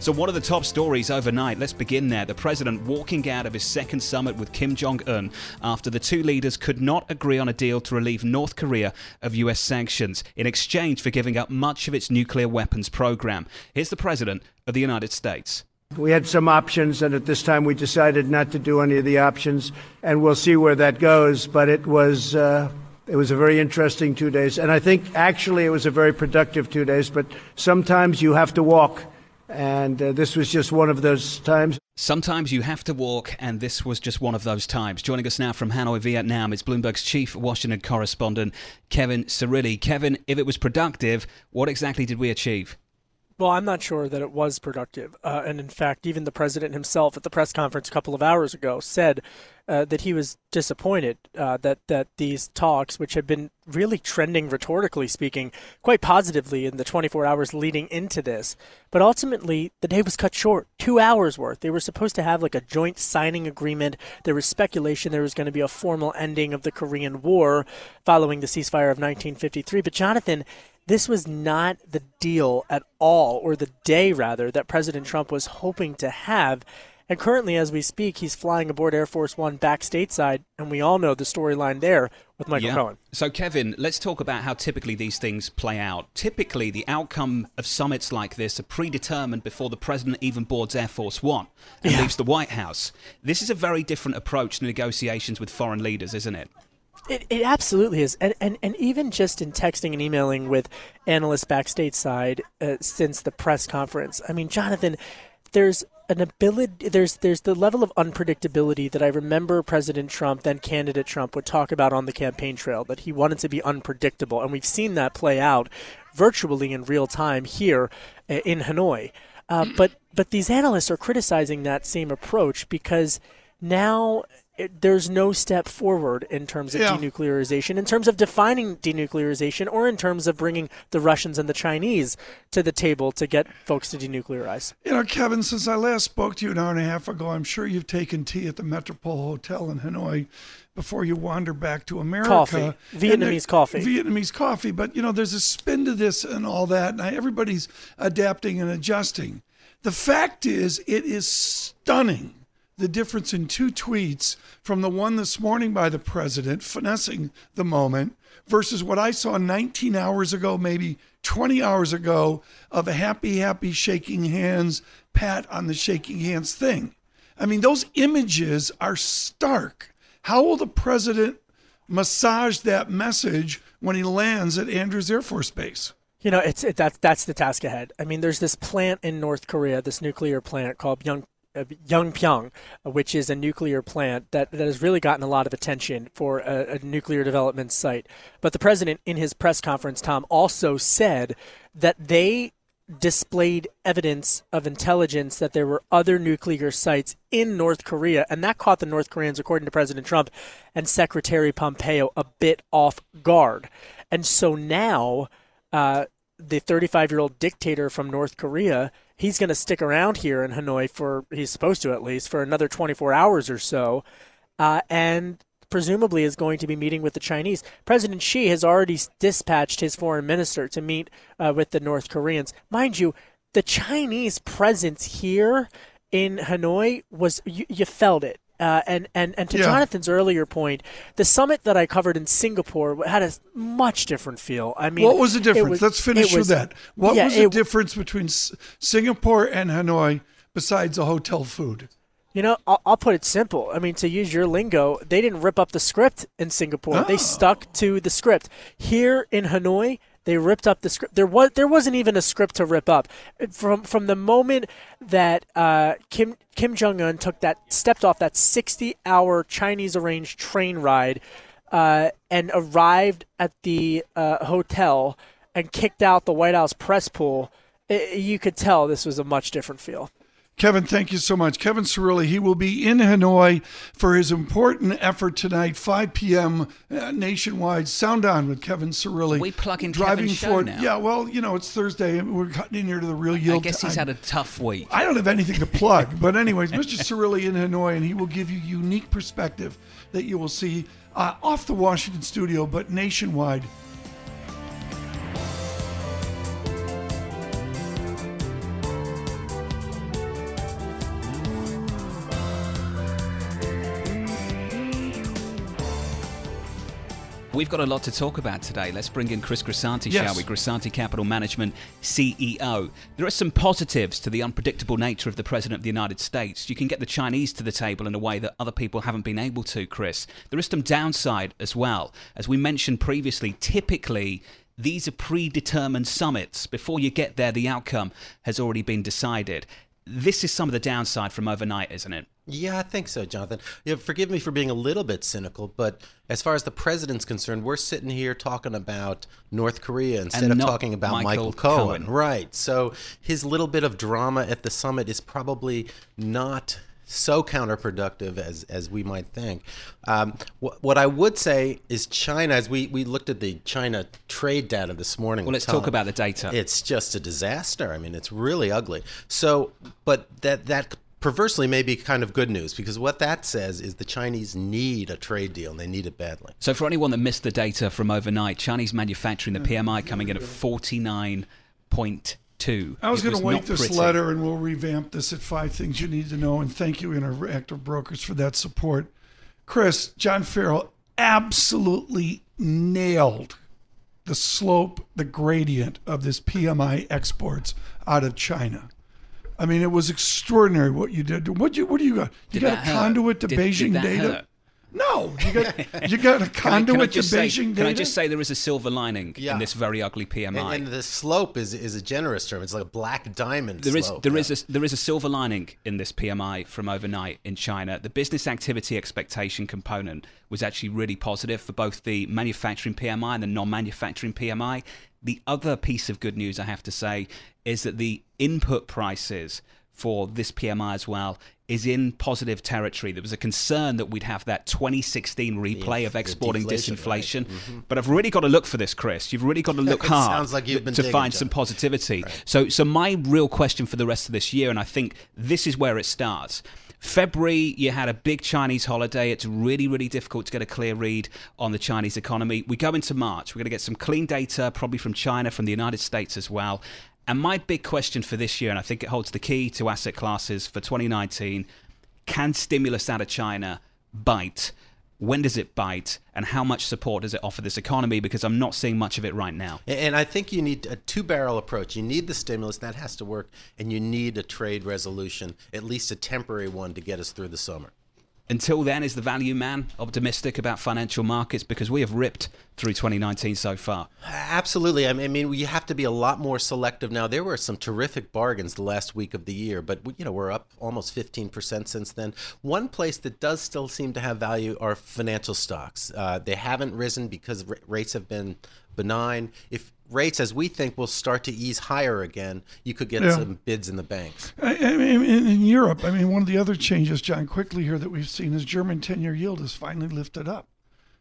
So, one of the top stories overnight? Let's begin there. The president walking out of his second summit with Kim Jong un after the two leaders could not agree on a deal to relieve North Korea of US sanctions in exchange for giving up much of its nuclear weapons program. Here's the president of the United States. We had some options, and at this time we decided not to do any of the options, and we'll see where that goes. But it was. Uh it was a very interesting two days, and I think actually it was a very productive two days. But sometimes you have to walk and uh, this was just one of those times. Sometimes you have to walk, and this was just one of those times. Joining us now from Hanoi, Vietnam, is Bloomberg's chief Washington correspondent, Kevin Cirilli. Kevin, if it was productive, what exactly did we achieve? Well, I'm not sure that it was productive. Uh, and in fact, even the president himself at the press conference a couple of hours ago said uh, that he was disappointed uh, that, that these talks, which had been really trending rhetorically speaking quite positively in the 24 hours leading into this, but ultimately the day was cut short. Two hours worth. They were supposed to have like a joint signing agreement. There was speculation there was going to be a formal ending of the Korean War following the ceasefire of 1953. But Jonathan, this was not the deal at all, or the day rather, that President Trump was hoping to have. And currently, as we speak, he's flying aboard Air Force One back stateside, and we all know the storyline there with Michael yeah. Cohen. So, Kevin, let's talk about how typically these things play out. Typically, the outcome of summits like this are predetermined before the president even boards Air Force One and yeah. leaves the White House. This is a very different approach to negotiations with foreign leaders, isn't it? It, it absolutely is, and, and and even just in texting and emailing with analysts backstage side uh, since the press conference. I mean, Jonathan, there's an ability there's there's the level of unpredictability that I remember President Trump, then candidate Trump, would talk about on the campaign trail that he wanted to be unpredictable, and we've seen that play out virtually in real time here uh, in Hanoi. Uh, but but these analysts are criticizing that same approach because now it, there's no step forward in terms of yeah. denuclearization, in terms of defining denuclearization, or in terms of bringing the Russians and the Chinese to the table to get folks to denuclearize. You know, Kevin, since I last spoke to you an hour and a half ago, I'm sure you've taken tea at the Metropole Hotel in Hanoi before you wander back to America. Coffee, Vietnamese coffee. Vietnamese coffee. But, you know, there's a spin to this and all that, and everybody's adapting and adjusting. The fact is, it is stunning the difference in two tweets from the one this morning by the president finessing the moment versus what I saw 19 hours ago, maybe 20 hours ago, of a happy, happy shaking hands, pat on the shaking hands thing. I mean, those images are stark. How will the president massage that message when he lands at Andrews Air Force Base? You know, it's it, that's that's the task ahead. I mean, there's this plant in North Korea, this nuclear plant called Young uh, which is a nuclear plant that, that has really gotten a lot of attention for a, a, nuclear development site. But the president, in his press conference, Tom, also said that they displayed evidence of intelligence that there were other nuclear sites in North Korea, and that caught the North Koreans, according to President Trump and Secretary Pompeo, a bit off guard. And so now, uh, the 35 year old dictator from North Korea he's going to stick around here in Hanoi for he's supposed to at least for another 24 hours or so, uh, and presumably is going to be meeting with the Chinese. President Xi has already dispatched his foreign minister to meet uh, with the North Koreans. Mind you, the Chinese presence here in Hanoi was you, you felt it. Uh, and, and, and to yeah. Jonathan's earlier point, the summit that I covered in Singapore had a much different feel. I mean, what was the difference? Was, Let's finish was, with that. What yeah, was the it, difference between Singapore and Hanoi besides the hotel food? You know, I'll, I'll, put it simple. I mean, to use your lingo, they didn't rip up the script in Singapore. Oh. They stuck to the script. Here in Hanoi, they ripped up the script. There was there wasn't even a script to rip up. From from the moment that uh, Kim Kim Jong Un took that stepped off that 60 hour Chinese arranged train ride uh, and arrived at the uh, hotel and kicked out the White House press pool, it, you could tell this was a much different feel. Kevin, thank you so much. Kevin Cirilli, he will be in Hanoi for his important effort tonight, 5 p.m. Uh, nationwide. Sound on with Kevin Cirilli. We plug in driving Kevin's show forward. now. Yeah, well, you know, it's Thursday and we're cutting in here to the real yield. I guess he's time. had a tough week. I don't have anything to plug, but anyways, Mr. Cirilli in Hanoi, and he will give you unique perspective that you will see uh, off the Washington studio, but nationwide. We've got a lot to talk about today. Let's bring in Chris Grisanti, Yes. shall we? Grisanti Capital Management CEO. There are some positives to the unpredictable nature of the President of the United States. You can get the Chinese to the table in a way that other people haven't been able to, Chris. There is some downside as well. As we mentioned previously, typically these are predetermined summits. Before you get there, the outcome has already been decided. This is some of the downside from overnight, isn't it? Yeah, I think so, Jonathan. You know, forgive me for being a little bit cynical, but as far as the president's concerned, we're sitting here talking about North Korea instead And of talking about Michael Michael, Cohen. Cohen. Right. So his little bit of drama at the summit is probably not so counterproductive as, as we might think. Um, wh- what I would say is China, as we, we looked at the China trade data this morning. Well, let's talk about the data. It's just a disaster. I mean, it's really ugly. So, but that that perversely may be kind of good news because what that says is the Chinese need a trade deal and they need it badly. So, for anyone that missed the data from overnight, Chinese manufacturing, the PMI coming in at 49.2. I was going to not wait this pretty. letter and we'll revamp this at five things you need to know. And thank you, Interactive Brokers, for that support. Chris, John Ferro absolutely nailed the slope, the gradient of this PMI exports out of China. I mean, it was extraordinary what you did. What you what do you got? You Did got that a hurt? conduit to Did- did Beijing that data? hurt? No, you got you got a Can I, conduit can I to just say, Beijing can data. I just say there is a silver lining in this very ugly PMI? And, and the slope is is a generous term. It's like a black diamond. There is slope. there Yeah. is a, there is a silver lining in this PMI from overnight in China. The business activity expectation component was actually really positive for both the manufacturing PMI and the non-manufacturing PMI. The other piece of good news I have to say is that the input prices for this PMI as well is in positive territory. There was a concern that we'd have that 2016 replay of exporting deflation, right. Mm-hmm. disinflation. But I've really got to look for this, Chris. You've really got to look hard sounds like you've been to find some positivity. So, so my real question for the rest of this year, and I think this is where it starts. February, you had a big Chinese holiday. It's really, really difficult to get a clear read on the Chinese economy. We go into March. We're going to get some clean data, probably from China, from the United States as well. And my big question for this year, and I think it holds the key to asset classes for 2019, can stimulus out of China bite? When does it bite? And how much support does it offer this economy? Because I'm not seeing much of it right now. And- I think you need a two barrel approach. You need the stimulus, that has to work, and you need a trade resolution, at least a temporary one, to get us through the summer. Until then, is the value man optimistic about financial markets? Because we have ripped through 2019 so far. Absolutely. I mean, we have to be a lot more selective now. There were some terrific bargains the last week of the year, but you know we're up almost 15% since then. One place that does still seem to have value are financial stocks. Uh, they haven't risen because ra- rates have been benign. If rates, as we think, will start to ease higher again, you could get Yeah. some bids in the banks. I, I mean, in, in Europe, I mean, one of the other changes, John, quickly here that we've seen is German 10 year yield has finally lifted up.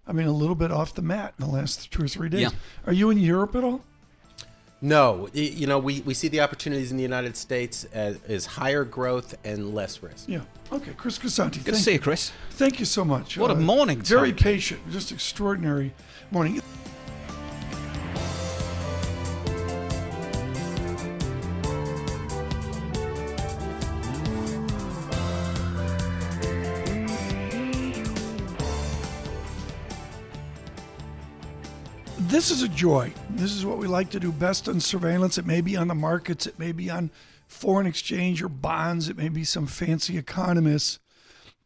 I mean, a little bit off the mat in the last two or three days. Yeah. Are you in Europe at all? No, you know, we, we see the opportunities in the United States as, as higher growth and less risk. Yeah. Okay, Chris Grisanti. Good to see you, you. Chris. Thank you so much. Uh, What a morning, Very Tom. patient, just extraordinary morning. This is a joy. This is what we like to do best on surveillance. It may be on the markets, it may be on foreign exchange or bonds, it may be some fancy economists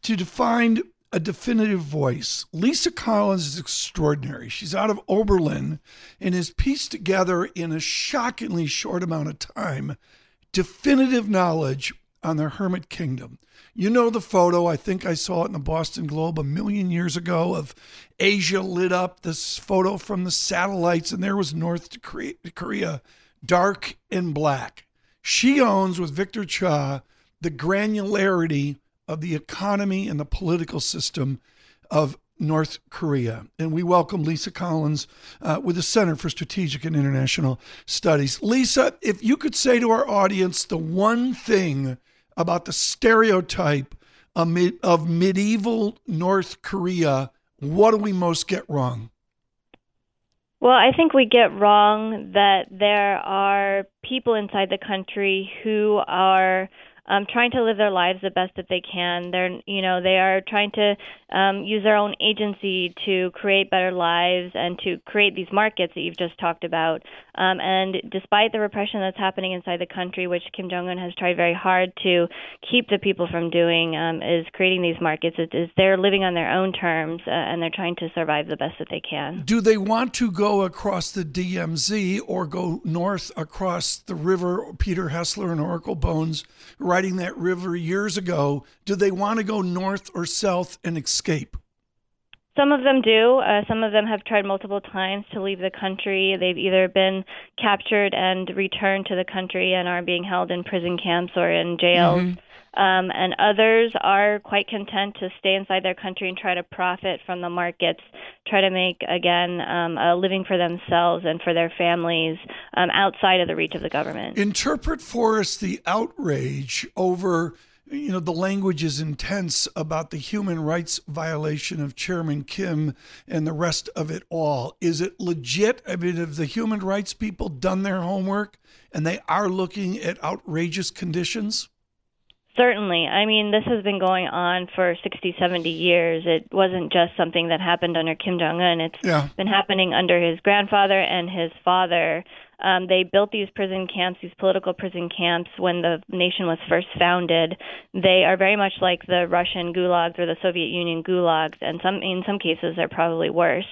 to find a definitive voice. Lisa Collins is extraordinary. She's out of Oberlin and has pieced together in a shockingly short amount of time definitive knowledge on the Hermit Kingdom. You know the photo, I think I saw it in the Boston Globe a million years ago of Asia lit up, this photo from the satellites, and there was North Korea, Korea dark and black. She owns with Victor Cha the granularity of the economy and the political system of North Korea. And we welcome Lisa Collins uh, with the Center for Strategic and International Studies. Lisa, if you could say to our audience the one thing about the stereotype of, medieval North Korea, what do we most get wrong? Well, I think we get wrong that there are people inside the country who are um, trying to live their lives the best that they can. They're, you know, they are trying to um, use their own agency to create better lives and to create these markets that you've just talked about. Um, and despite the repression that's happening inside the country, which Kim Jong Un has tried very hard to keep the people from doing, um, is creating these markets. It is they're living on their own terms uh, and they're trying to survive the best that they can. Do they want to go across the DMZ or go north across the river? Peter Hessler and Oracle Bones riding that river years ago. Do they want to go north or south and escape? Some of them do. Uh, some of them have tried multiple times to leave the country. They've either been captured and returned to the country and are being held in prison camps or in jails. Mm-hmm. Um, and others are quite content to stay inside their country and try to profit from the markets, try to make, again, um, a living for themselves and for their families um, outside of the reach of the government. Interpret for us the outrage over you know, the language is intense about the human rights violation of Chairman Kim and the rest of it all. Is it legit? I mean, have the human rights people done their homework and they are looking at outrageous conditions? Certainly. I mean, this has been going on for 60, 70 years. It wasn't just something that happened under Kim Jong un. It's yeah. been happening under his grandfather and his father. Um, they built these prison camps, these political prison camps, when the nation was first founded. They are very much like the Russian gulags or the Soviet Union gulags, and some in some cases they're probably worse.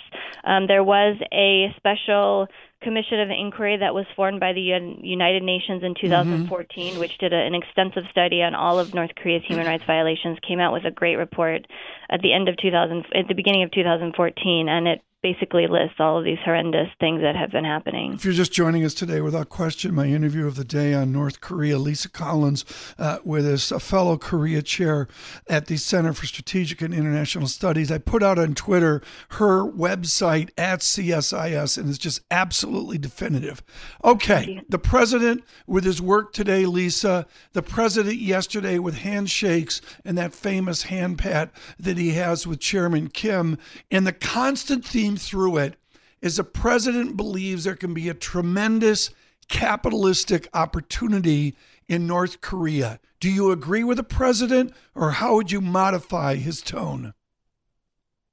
Um, there was a special commission of inquiry that was formed by the United Nations in 2014, mm-hmm. which did a, an extensive study on all of North Korea's human rights violations, came out with a great report at the end of 2000, at the beginning of 2014, and it basically lists all of these horrendous things that have been happening. If you're just joining us today, without question, my interview of the day on North Korea, Lisa Collins, uh, with us, a fellow Korea chair at the Center for Strategic and International Studies. I put out on Twitter her website at CSIS, and it's just absolutely definitive. Okay, the president with his work today, Lisa, the president yesterday with handshakes and that famous hand pat that he has with Chairman Kim, and the constant theme theme through it is the president believes there can be a tremendous capitalistic opportunity in North Korea. Do you agree with the president, or how would you modify his tone?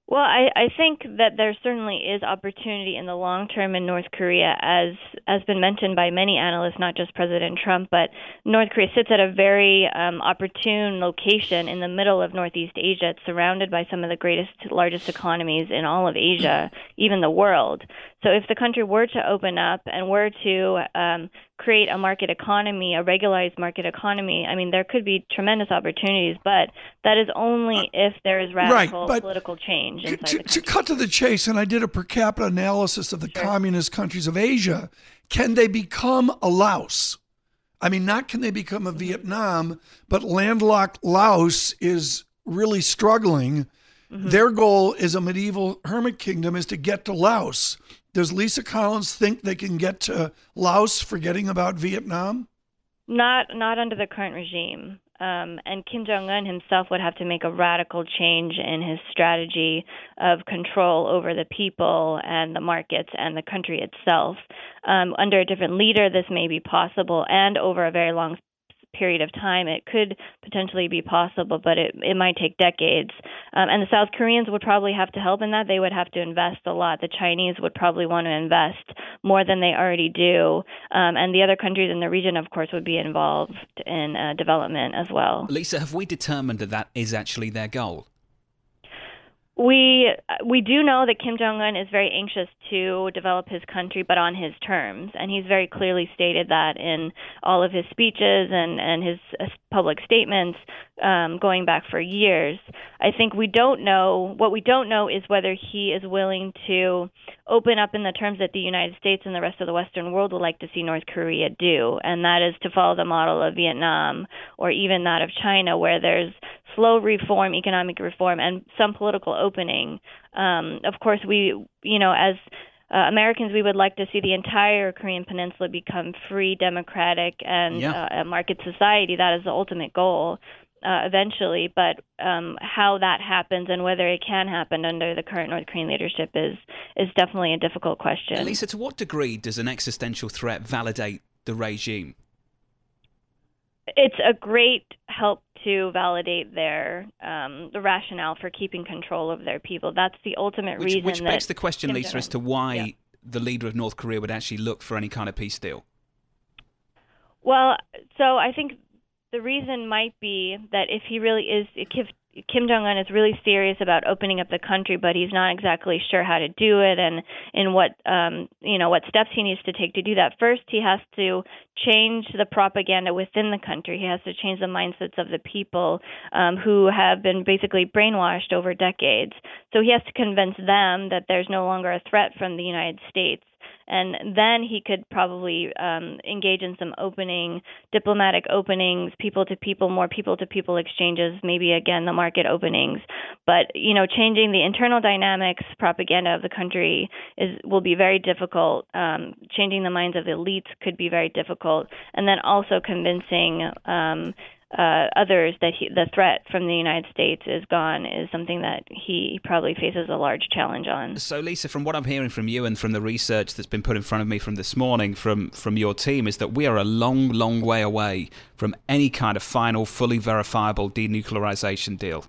Well, I, I think that there certainly is opportunity in the long term in North Korea, as has been mentioned by many analysts, not just President Trump, but North Korea sits at a very um, opportune location in the middle of Northeast Asia. It's surrounded by some of the greatest, largest economies in all of Asia, even the world. So if the country were to open up and were to um, create a market economy, a regularized market economy, I mean, there could be tremendous opportunities, but that is only uh, if there is radical right, political change. To, to, cut to the chase, and I did a per capita analysis of the sure. communist countries of Asia, can they become a Laos? I mean, not can they become a mm-hmm. Vietnam, but landlocked Laos is really struggling. Mm-hmm. Their goal is a medieval hermit kingdom is to get to Laos. Does Lisa Collins think they can get to Laos, forgetting about Vietnam? Not, not under the current regime. Um, and Kim Jong Un himself would have to make a radical change in his strategy of control over the people and the markets and the country itself. Um, under a different leader, this may be possible, and over a very long period of time, it could potentially be possible, but it, it might take decades. Um, and the South Koreans would probably have to help in that. They would have to invest a lot. The Chinese would probably want to invest more than they already do. Um, and the other countries in the region, of course, would be involved in uh, development as well. Lisa, have we determined that that is actually their goal? We we do know that Kim Jong Un is very anxious to develop his country, but on his terms, and he's very clearly stated that in all of his speeches and and his public statements um, going back for years. I think we don't know what we don't know is whether he is willing to open up in the terms that the United States and the rest of the Western world would like to see North Korea do, and that is to follow the model of Vietnam or even that of China, where there's slow reform, economic reform, and some political opening. Um, of course, we, you know, as uh, Americans, we would like to see the entire Korean Peninsula become free, democratic, and yeah. uh, a market society. That is the ultimate goal. Uh, eventually, but um, how that happens and whether it can happen under the current North Korean leadership is is definitely a difficult question. Lisa, to what degree does an existential threat validate the regime? it's a great help to validate their um, the rationale for keeping control of their people. That's the ultimate which, reason. Which begs the question, Lisa, as to why yeah. the leader of North Korea would actually look for any kind of peace deal. Well, so I think the reason might be that if he really is, if Kim Jong Un is really serious about opening up the country, but he's not exactly sure how to do it and in what um, you know what steps he needs to take to do that. First, he has to change the propaganda within the country. He has to change the mindsets of the people um, who have been basically brainwashed over decades. So he has to convince them that there's no longer a threat from the United States and then he could probably um, engage in some opening diplomatic openings, people to people, more people to people exchanges, maybe again the market openings. But you know, changing the internal dynamics, propaganda of the country is will be very difficult. Um, changing the minds of elites could be very difficult, and then also convincing um, uh, others that he, the threat from the United States is gone is something that he probably faces a large challenge on. So, Lisa, from what I'm hearing from you and from the research that's been put in front of me from this morning from from your team, is that we are a long, long way away from any kind of final, fully verifiable denuclearization deal.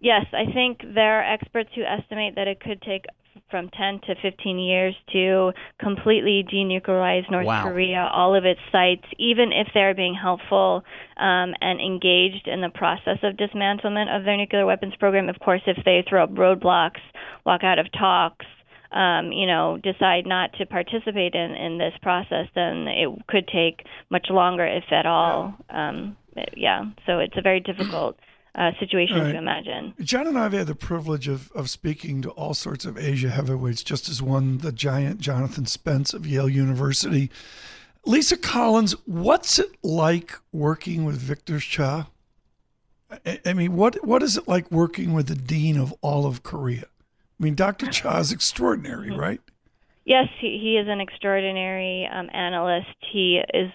Yes, I think there are experts who estimate that it could take from 10 to 15 years to completely denuclearize North wow. Korea, all of its sites, even if they're being helpful um, and engaged in the process of dismantlement of their nuclear weapons program. Of course, if they throw up roadblocks, walk out of talks, um, you know, decide not to participate in, in this process, then it could take much longer, if at all. Um, yeah, so it's a very difficult uh, situation right. to imagine. John and I have had the privilege of, of speaking to all sorts of Asia heavyweights, just as one, the giant Jonathan Spence of Yale University. Lisa Collins, what's it like working with Victor Cha? I, I mean, what what is it like working with the dean of all of Korea? I mean, Dr. Cha is extraordinary, right? Yes, he, he is an extraordinary um, analyst. He is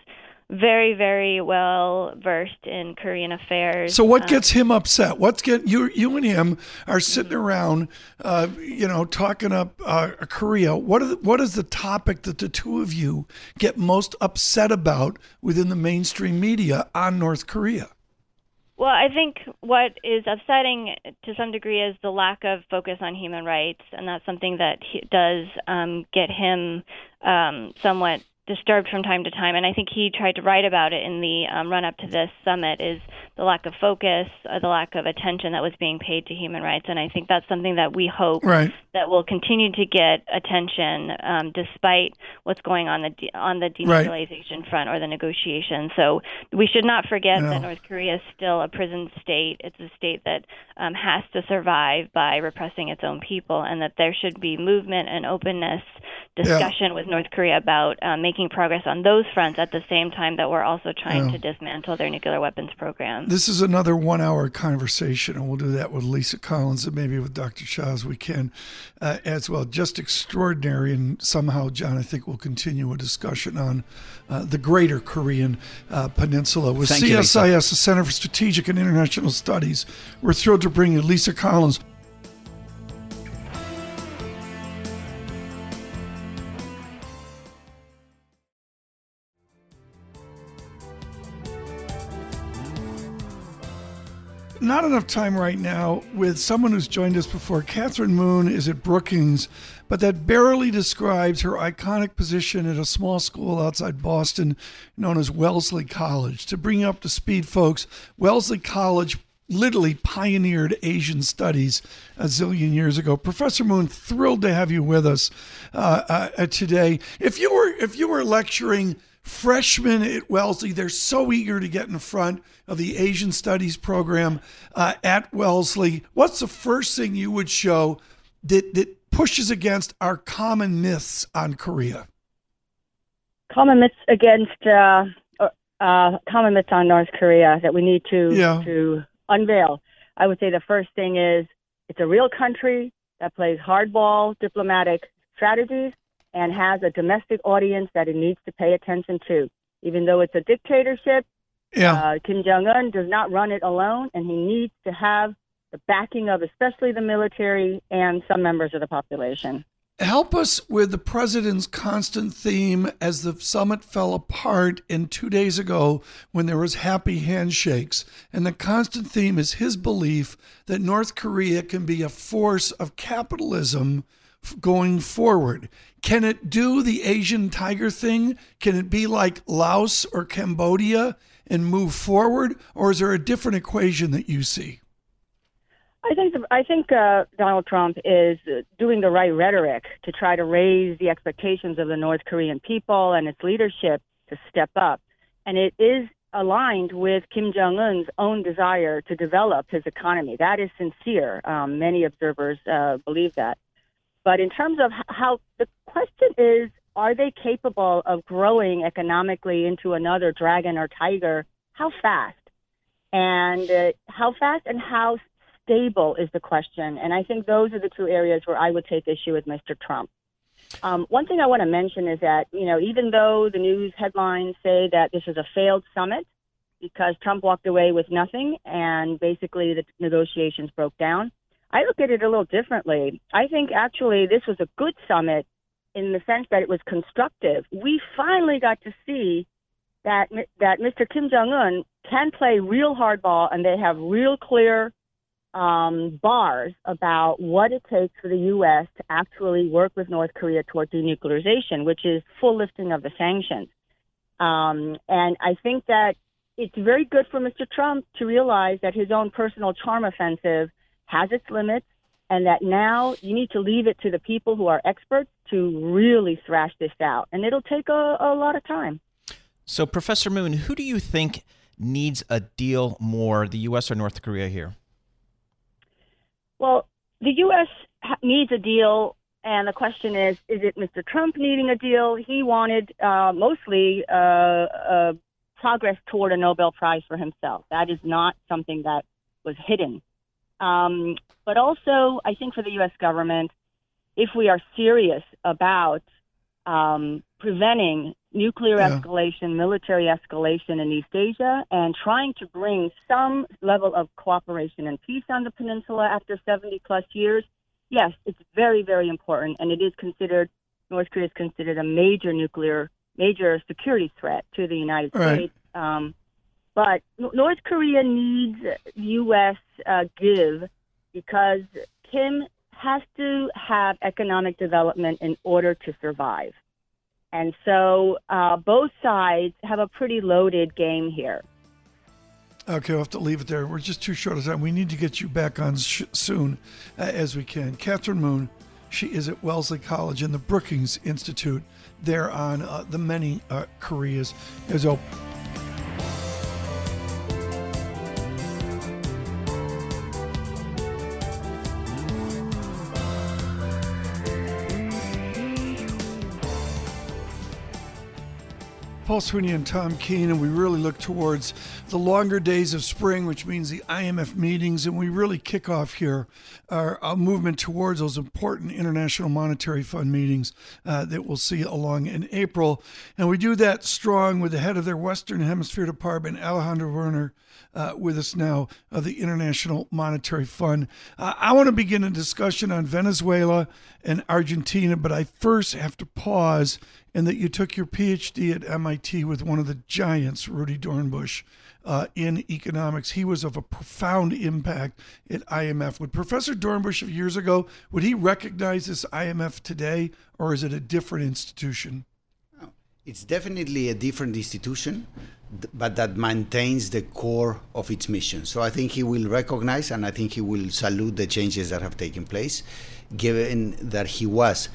very, very well versed in Korean affairs. So, what um, gets him upset? What's get you? You and him are sitting mm-hmm. around, uh, you know, talking up uh, Korea. What the, what is the topic that the two of you get most upset about within the mainstream media on North Korea? Well, I think what is upsetting to some degree is the lack of focus on human rights, and that's something that does um, get him um, somewhat disturbed from time to time, and I think he tried to write about it in the um, run up to this summit. Is the lack of focus, uh, the lack of attention that was being paid to human rights, and I think that's something that we hope right. That will continue to get attention um, despite what's going on the de- on the denuclearization right. front or the negotiations. So we should not forget that North Korea is still a prison state. It's a state that um, has to survive by repressing its own people, and that there should be movement and openness discussion yeah. with North Korea about uh, making progress on those fronts at the same time that we're also trying yeah. to dismantle their nuclear weapons program. This is another one hour conversation, and we'll do that with Lisa Collins and maybe with Dr. Cha as we can uh, as well. Just extraordinary, and somehow, John, I think we'll continue a discussion on uh, the greater Korean uh, Peninsula with Thank CSIS, you, the Center for Strategic and International Studies. We're thrilled to bring you Lisa Collins. Not enough time right now with someone who's joined us before. Katherine Moon is at Brookings, but that barely describes her iconic position at a small school outside Boston known as Wellesley College. To bring up to speed, folks, Wellesley College literally pioneered Asian studies a zillion years ago. Professor Moon, thrilled to have you with us uh, uh, today. If you were if you were lecturing freshmen at Wellesley, they're so eager to get in front of the Asian Studies program uh, at Wellesley. What's the first thing you would show that that pushes against our common myths on Korea? Common myths against uh, uh, common myths on North Korea that we need to yeah. to unveil. I would say the first thing is it's a real country that plays hardball diplomatic strategies and has a domestic audience that it needs to pay attention to. Even though it's a dictatorship, yeah. uh, Kim Jong Un does not run it alone, and he needs to have the backing of especially the military and some members of the population help us with the president's constant theme as the summit fell apart in two days ago when there was happy handshakes and the constant theme is his belief that north korea can be a force of capitalism going forward can it do the asian tiger thing can it be like laos or cambodia and move forward or is there a different equation that you see I think the, I think uh, Donald Trump is doing the right rhetoric to try to raise the expectations of the North Korean people and its leadership to step up, and it is aligned with Kim Jong Un's own desire to develop his economy. That is sincere. Um, many observers uh, believe that. But in terms of how the question is, are they capable of growing economically into another dragon or tiger? How fast? And uh, how fast and how stable is the question. And I think those are the two areas where I would take issue with Mr. Trump. Um, one thing I want to mention is that, you know, even though the news headlines say that this is a failed summit because Trump walked away with nothing and basically the negotiations broke down, I look at it a little differently. I think actually this was a good summit in the sense that it was constructive. We finally got to see that that Mr. Kim Jong Un can play real hardball and they have real clear um, bars about what it takes for the U.S. to actually work with North Korea toward denuclearization, which is full lifting of the sanctions. Um, and I think that it's very good for Mr. Trump to realize that his own personal charm offensive has its limits and that now you need to leave it to the people who are experts to really thrash this out. And it'll take a, a lot of time. So, Professor Moon, who do you think needs a deal more, the U.S. or North Korea here? Well, the U.S. needs a deal, and the question is: Is it Mr. Trump needing a deal? He wanted uh, mostly uh, uh, progress toward a Nobel Prize for himself. That is not something that was hidden. Um, but also, I think for the U.S. government, if we are serious about um, preventing nuclear yeah. escalation, military escalation in East Asia, and trying to bring some level of cooperation and peace on the peninsula after 70 plus years, yes, it's very, very important. And it is considered, North Korea is considered a major nuclear, major security threat to the United right. States. Um, but North Korea needs U.S. Uh, give because Kim has to have economic development in order to survive. And so uh, both sides have a pretty loaded game here. Okay, we'll have to leave it there. We're just too short of time. We need to get you back on sh- soon uh, as we can. Katherine Moon, she is at Wellesley College in the Brookings Institute there on uh, the many uh, Koreas. As well. Paul Sweeney and Tom Keene, and we really look towards the longer days of spring, which means the IMF meetings, and we really kick off here our, our movement towards those important International Monetary Fund meetings uh, that we'll see along in April. And we do that strong with the head of their Western Hemisphere Department, Alejandro Werner, uh, with us now of the International Monetary Fund. Uh, I want to begin a discussion on Venezuela and Argentina, but I first have to pause and that you took your PhD at MIT with one of the giants, Rudy Dornbusch, uh, in economics. He was of a profound impact at IMF. Would Professor Dornbusch of years ago, would he recognize this IMF today, or is it a different institution? It's definitely a different institution. but that maintains the core of its mission. So I think he will recognize and I think he will salute the changes that have taken place, given that he was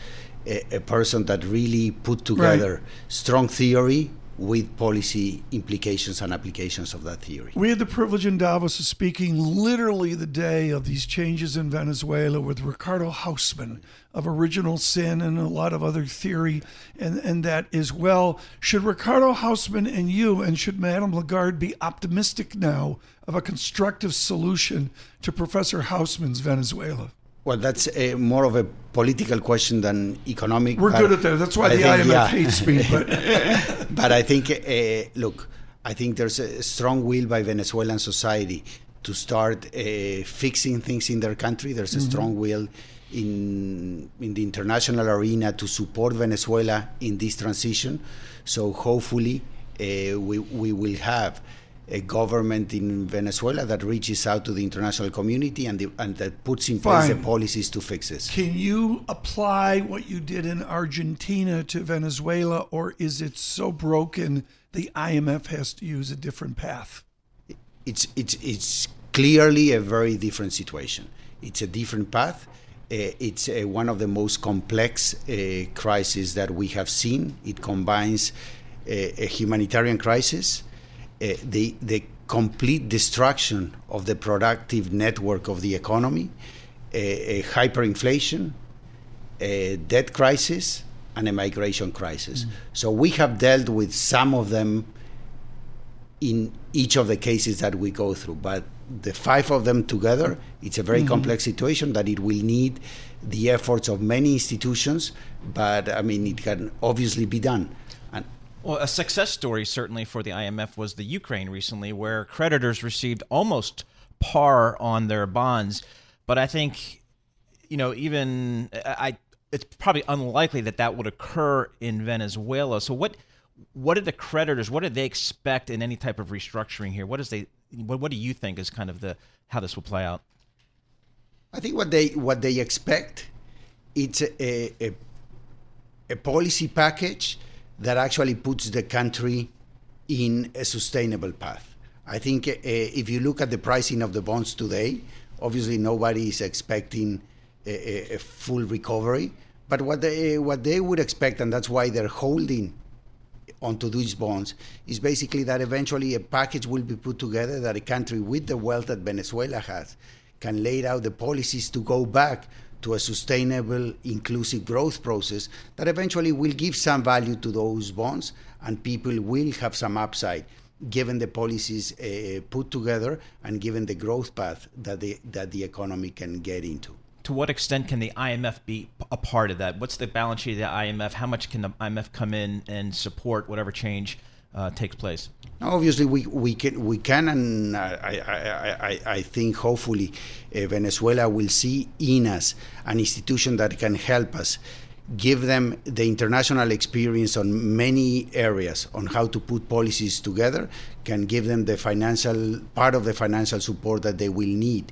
a, a person that really put together right. strong theory with policy implications and applications of that theory. We had the privilege in Davos of speaking literally the day of these changes in Venezuela with Ricardo Hausmann of Original Sin and a lot of other theory, and, and that as well. Should Ricardo Hausmann and you and should Madame Lagarde be optimistic now of a constructive solution to Professor Hausmann's Venezuela? Well, that's a, more of a political question than economic. We're good at that. That's why I the think, IMF yeah. hates me. But, but I think, uh, look, I think there's a strong will by Venezuelan society to start uh, fixing things in their country. There's a mm-hmm. strong will in in the international arena to support Venezuela in this transition. So hopefully, uh, we we will have a government in Venezuela that reaches out to the international community and, the, and that puts in place Fine. the policies to fix this. Can you apply what you did in Argentina to Venezuela, or is it so broken the IMF has to use a different path? It's, it's, it's clearly a very different situation. It's a different path. Uh, it's uh, one of the most complex uh, crises that we have seen. It combines uh, a humanitarian crisis, the, the complete destruction of the productive network of the economy, a, a hyperinflation, a debt crisis, and a migration crisis. Mm. So we have dealt with some of them in each of the cases that we go through, but the five of them together, it's a very mm-hmm. complex situation that it will need the efforts of many institutions, but I mean, it can obviously be done. Well, a success story certainly for the IMF was the Ukraine recently, where creditors received almost par on their bonds. But I think, you know, even I, it's probably unlikely that that would occur in Venezuela. So what, what did the creditors, what did they expect in any type of restructuring here? What is they, what, what do you think is kind of the how this will play out? I think what they what they expect, it's a, a, a policy package that actually puts the country in a sustainable path. I think uh, if you look at the pricing of the bonds today, obviously nobody is expecting a, a, full recovery. But what they what they would expect, and that's why they're holding onto these bonds, is basically that eventually a package will be put together that a country with the wealth that Venezuela has can lay out the policies to go back to a sustainable, inclusive growth process that eventually will give some value to those bonds and people will have some upside given the policies uh, put together and given the growth path that the, that the economy can get into. To what extent can the IMF be a part of that? What's the balance sheet of the IMF? How much can the IMF come in and support whatever change uh, takes place? Obviously, we, we can we can, and I I, I, I think hopefully uh, Venezuela will see in us an institution that can help us give them the international experience on many areas on how to put policies together, can give them the financial part of the financial support that they will need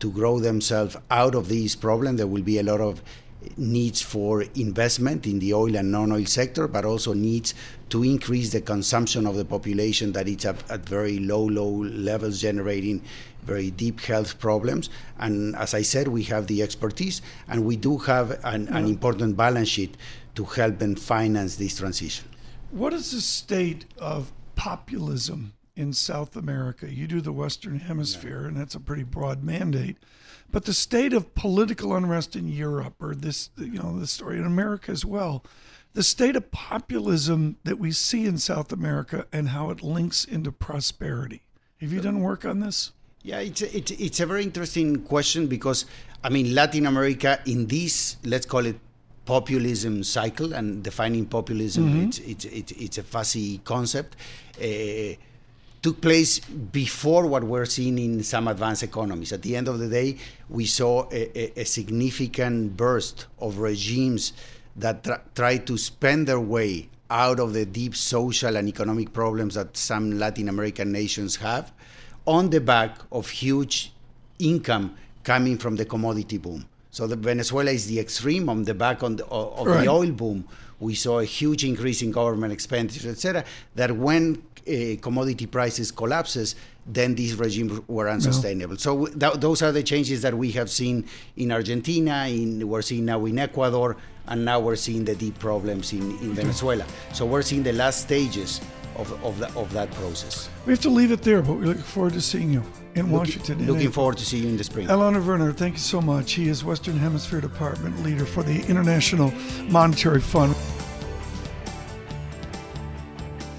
to grow themselves out of these problems. There will be a lot of needs for investment in the oil and non-oil sector, but also needs to increase the consumption of the population that is at, at very low, low levels, generating very deep health problems. And as I said, we have the expertise, and we do have an, an important balance sheet to help and finance this transition. What is the state of populism in South America? You do the Western Hemisphere, yeah. and that's a pretty broad mandate. But the state of political unrest in Europe, or this, you know, the story in America as well, the state of populism that we see in South America and how it links into prosperity. Have you done work on this? Yeah, it's a, it's, it's a very interesting question because, I mean, Latin America in this, let's call it populism cycle, and defining populism, mm-hmm. it's, it's, it's, it's, a fuzzy concept. Uh, took place before what we're seeing in some advanced economies. At the end of the day, we saw a, a significant burst of regimes that tr- try to spend their way out of the deep social and economic problems that some Latin American nations have on the back of huge income coming from the commodity boom. So the Venezuela is the extreme on the back on the, of right. the oil boom we saw a huge increase in government expenditures, etc. That when uh, commodity prices collapses, then these regimes were unsustainable. No. So th- those are the changes that we have seen in Argentina, in we're seeing now in Ecuador, and now we're seeing the deep problems in, in Venezuela. So we're seeing the last stages of, of, the, of that process. We have to leave it there, but we look forward to seeing you in Washington. Looking, forward to seeing you in the spring. Alejandro Werner, thank you so much. He is Western Hemisphere Department leader for the International Monetary Fund.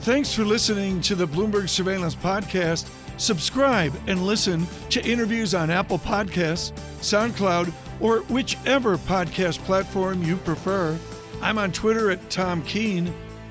Thanks for listening to the Bloomberg Surveillance Podcast. Subscribe and listen to interviews on Apple Podcasts, SoundCloud, or whichever podcast platform you prefer. I'm on Twitter at Tom Keene.